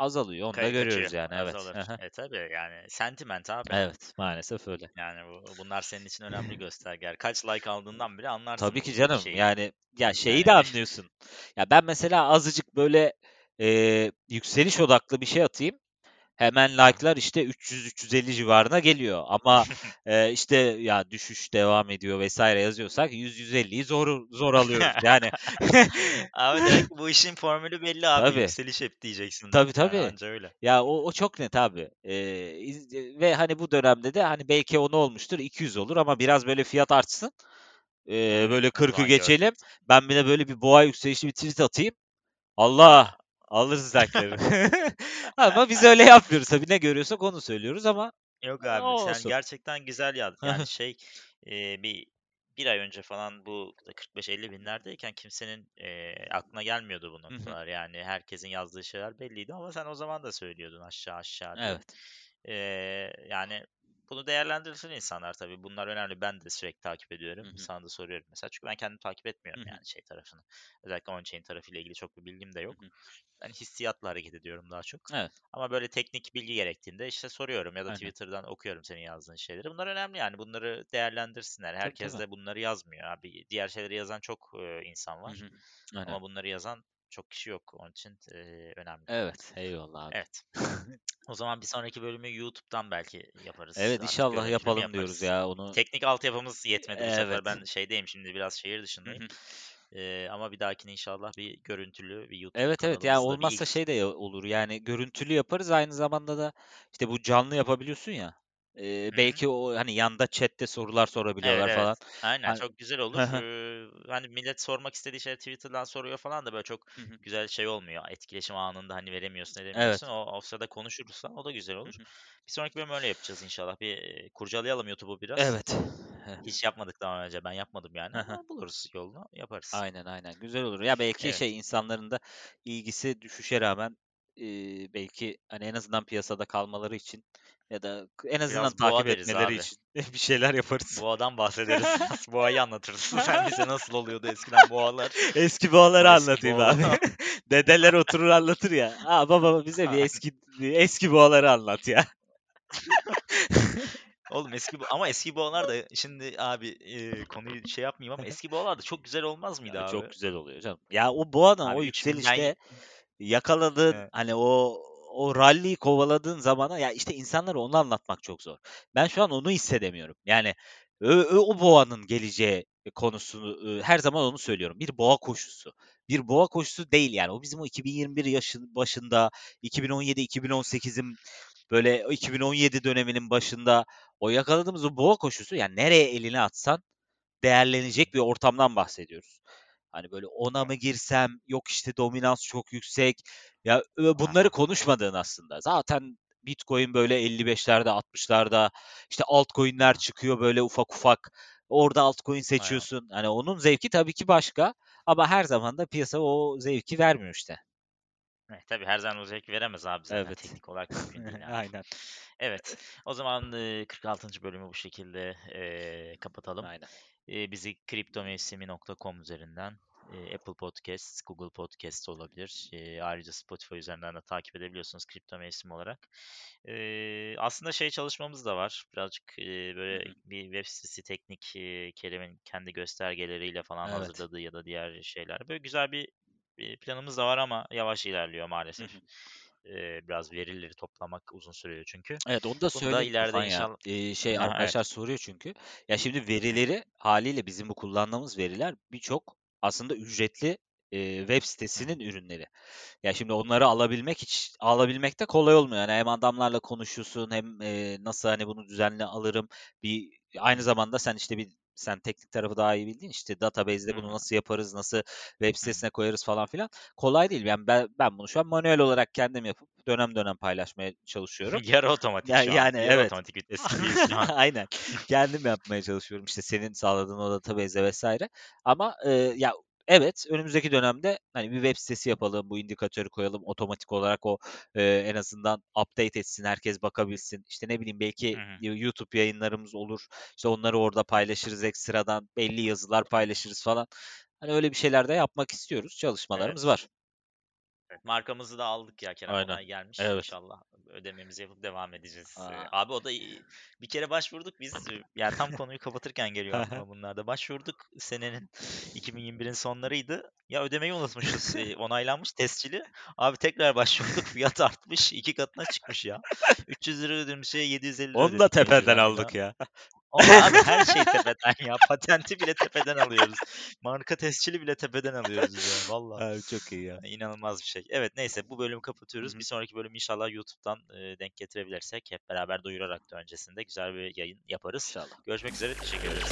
azalıyor. Onu da Ka kaçıyor, görüyoruz yani evet. Azalır. E, tabii yani sentiment abi. Evet, maalesef öyle. Yani bu bunlar senin için önemli göstergeler. Kaç like aldığından bile anlarsın Tabii ki canım. şeyi. Yani ya şeyi de anlıyorsun. Ya ben mesela azıcık böyle eee, yükseliş odaklı bir şey atayım. Hemen like'lar işte 300-350 civarına geliyor. Ama eee, işte ya düşüş devam ediyor vesaire yazıyorsak 100-150'yi zor zor alıyoruz. Yani Abi ki bu işin formülü belli abi. tabii. Yükseliş hep diyeceksin. Tabii Yani tabii. anca öyle. Ya o, o çok net abi. Eee, iz- ve hani bu dönemde de hani belki onu olmuştur 200 olur ama biraz böyle fiyat artsın. Hı. böyle O 40'ı zaman geçelim. Ben bir de böyle bir boğa yükselişli bir tweet atayım. Allah! Alırız like'ları. Ama biz öyle yapmıyoruz tabii. Ne görüyorsak onu söylüyoruz ama Yok o abi sen olsun. gerçekten güzel ya yani şey e, bir bir ay önce falan bu 45-50 binlerdeyken kimsenin e, aklına gelmiyordu bu noktalar. Yani herkesin yazdığı şeyler belliydi ama sen o zaman da söylüyordun aşağı aşağı diye. Evet. E, yani bunu değerlendirsin insanlar tabii. Bunlar önemli. Ben de sürekli takip ediyorum. hı. Sana da soruyorum mesela. Çünkü ben kendim takip etmiyorum hı. yani şey tarafını. Özellikle on-chain tarafıyla ilgili çok bir bilgim de yok. hı. Ben hissiyatla hareket ediyorum daha çok. Evet. Ama böyle teknik bilgi gerektiğinde işte soruyorum ya da Aynen. Twitter'dan okuyorum senin yazdığın şeyleri. Bunlar önemli yani bunları değerlendirsinler. Herkes de bunları yazmıyor abi. Diğer şeyleri yazan çok e, insan var. Aynen. ama bunları yazan çok kişi yok. Onun için e, önemli. Evet. Eyvallah abi. Evet. O zaman bir sonraki bölümü YouTube'dan belki yaparız. Evet Artık inşallah yapalım diyoruz yaparız? ya onu. Teknik altyapımız yetmedi bu sefer. Evet. Ben şeydeyim şimdi biraz şehir dışındayım. hı. E, ama bir dahakine inşallah bir görüntülü bir YouTube Evet evet ya kanalımızda bir olmazsa ilk. şey de olur yani görüntülü yaparız aynı zamanda da işte bu canlı yapabiliyorsun ya. Hı. belki o hani yanda chat'te sorular Evet, sorabiliyorlar evet. falan. Aynen Hani çok güzel olur. Eee, hani millet sormak istediği şeyleri Twitter'dan soruyor falan da böyle çok güzel şey olmuyor. Etkileşim anında hani veremiyorsun, edemiyorsun. Evet. O o sırada konuşursan o da güzel olur. Bir sonraki bölüm öyle yapacağız inşallah. Bir, kurcalayalım YouTube'u biraz. Evet. Evet. Hiç yapmadık daha önce. Ben yapmadım yani ama buluruz yolunu, yaparız. Aynen, aynen. Güzel olur. Ya belki Evet. şey insanların da ilgisi düşüşe rağmen, eee, belki hani en azından piyasada kalmaları için ya da en azından Biraz takip etmeleri abi. için bir şeyler yaparız. Boğadan bahsederiz. Boğayı anlatırız. Sen bize nasıl oluyordu eskiden boğalar? Eski O boğaları eski anlatayım boğalar. abi. Dedeler oturur anlatır ya. "A, baba bize bir eski bir eski boğaları anlat ya." Oğlum eski ama eski boğalar da şimdi abi, eee, konuyu şey yapmayayım ama eski boğalar da çok güzel olmaz mıydı Ya, abi? çok güzel oluyor canım. Ya, o boğanın o Abi 3000'den y yükselişte yakaladığın, Evet. hani, o o rally'yi kovaladığın zamana ya, işte, insanlara onu anlatmak çok zor. Ben şu an onu hissedemiyorum. Yani, ö ö o boğanın geleceği konusunu, ııı, her zaman onu söylüyorum. Bir boğa koşusu. Bir boğa koşusu değil yani. O bizim o 2021 yaşın başında, 2017-2018'in böyle o 2017 döneminin başında o yakaladığımız o boğa koşusu, yani nereye elini atsan değerlenecek bir ortamdan bahsediyoruz. Hani, böyle ona mı girsem, yok, işte, dominans çok yüksek. Ya, bunları konuşmadığın aslında. Zaten Bitcoin böyle 55'lerde 60'larda, işte, altcoin'ler çıkıyor böyle ufak ufak. Orada altcoin Aynen. seçiyorsun. Hani, onun zevki tabii ki başka ama her zaman da piyasa o zevki vermiyor işte. Eh, tabii her zaman o zevki veremez abi zaten. Evet. Teknik olarak mümkün değil abi. Aynen. Evet. O zaman, eee, 46. bölümü bu şekilde, eee, kapatalım. Aynen. Eee, bizi kriptomevsimi.com üzerinden, Apple Podcasts, Google Podcast olabilir. Eee, ayrıca Spotify üzerinden de takip edebiliyorsunuz Kripto Mevsimi olarak. Eee, aslında şey çalışmamız da var. Birazcık, Hı böyle hı. bir web sitesi teknik, eee, Kerem'in kendi göstergeleriyle falan Evet. hazırladığı ya da diğer şeyler. Böyle güzel bir, eee, planımız da var ama yavaş ilerliyor maalesef. Eee, biraz verileri toplamak uzun sürüyor çünkü. Evet, onu da söyleyeyim ileride Tufan inşallah Eee, şey Ha, evet. arkadaşlar soruyor çünkü. Ya, şimdi verileri hâliyle bizim bu kullandığımız veriler birçok aslında ücretli, eee, web sitesinin ürünleri. Ya, şimdi onları alabilmek hiç alabilmek de kolay olmuyor. Yani hem adamlarla konuşuyorsun hem, eee, nasıl, hani, bunu düzenli alırım, bir aynı zamanda sen, işte, bir sen teknik tarafı daha iyi bildiğin işte, database'de bunu nasıl yaparız, nasıl web sitesine koyarız falan filan kolay değil. Yani ben ben bunu şu an manuel olarak kendim yapıp dönem dönem paylaşmaya çalışıyorum. Yarı otomatik Ya, şu an. yani Yarı evet. otomatik vitesindeyiz şu an. Aynen. Kendim yapmaya çalışıyorum, işte, senin sağladığın o database'le vs. ama, eee, ya, evet, önümüzdeki dönemde, hani, bir web sitesi yapalım, bu indikatörü koyalım, otomatik olarak o, eee, en azından update etsin, herkes bakabilsin. İşte, ne bileyim, belki hı. Yo YouTube yayınlarımız olur. İşte, onları orada paylaşırız ekstradan, belli yazılar paylaşırız falan. Hani, öyle bir şeyler de yapmak istiyoruz. Çalışmalarımız Evet. var. Markamızı da aldık ya Kerem, Aynen. onay gelmiş. Evet. İnşallah ödememizi yapıp devam edeceğiz. Eee, A! abi o da iyi. Bir kere başvurduk biz. Eee, ya tam konuyu kapatırken geliyor aklıma bunlar da. Başvurduk senenin 2021'in sonlarıydı. Ya ödemeyi unutmuşuz. Eee, onaylanmış tescili. Abi tekrar başvurduk. Fiyat artmış. 2 katına çıkmış ya. 300 lira ödediğimiz şeye 750 lira Onu da tepeden aldık ya. Ama abi her şey tepeden ya. Patenti bile tepeden alıyoruz. Marka tescili bile tepeden alıyoruz ya. Valla. Çok iyi ya. İnanılmaz bir şey. Evet neyse bu bölümü kapatıyoruz. Hı. Bir sonraki bölüm inşallah YouTube'dan e, denk getirebilirsek hep beraber duyurarak da öncesinde güzel bir yayın yaparız. İnşallah. Görüşmek üzere. Teşekkür ederiz.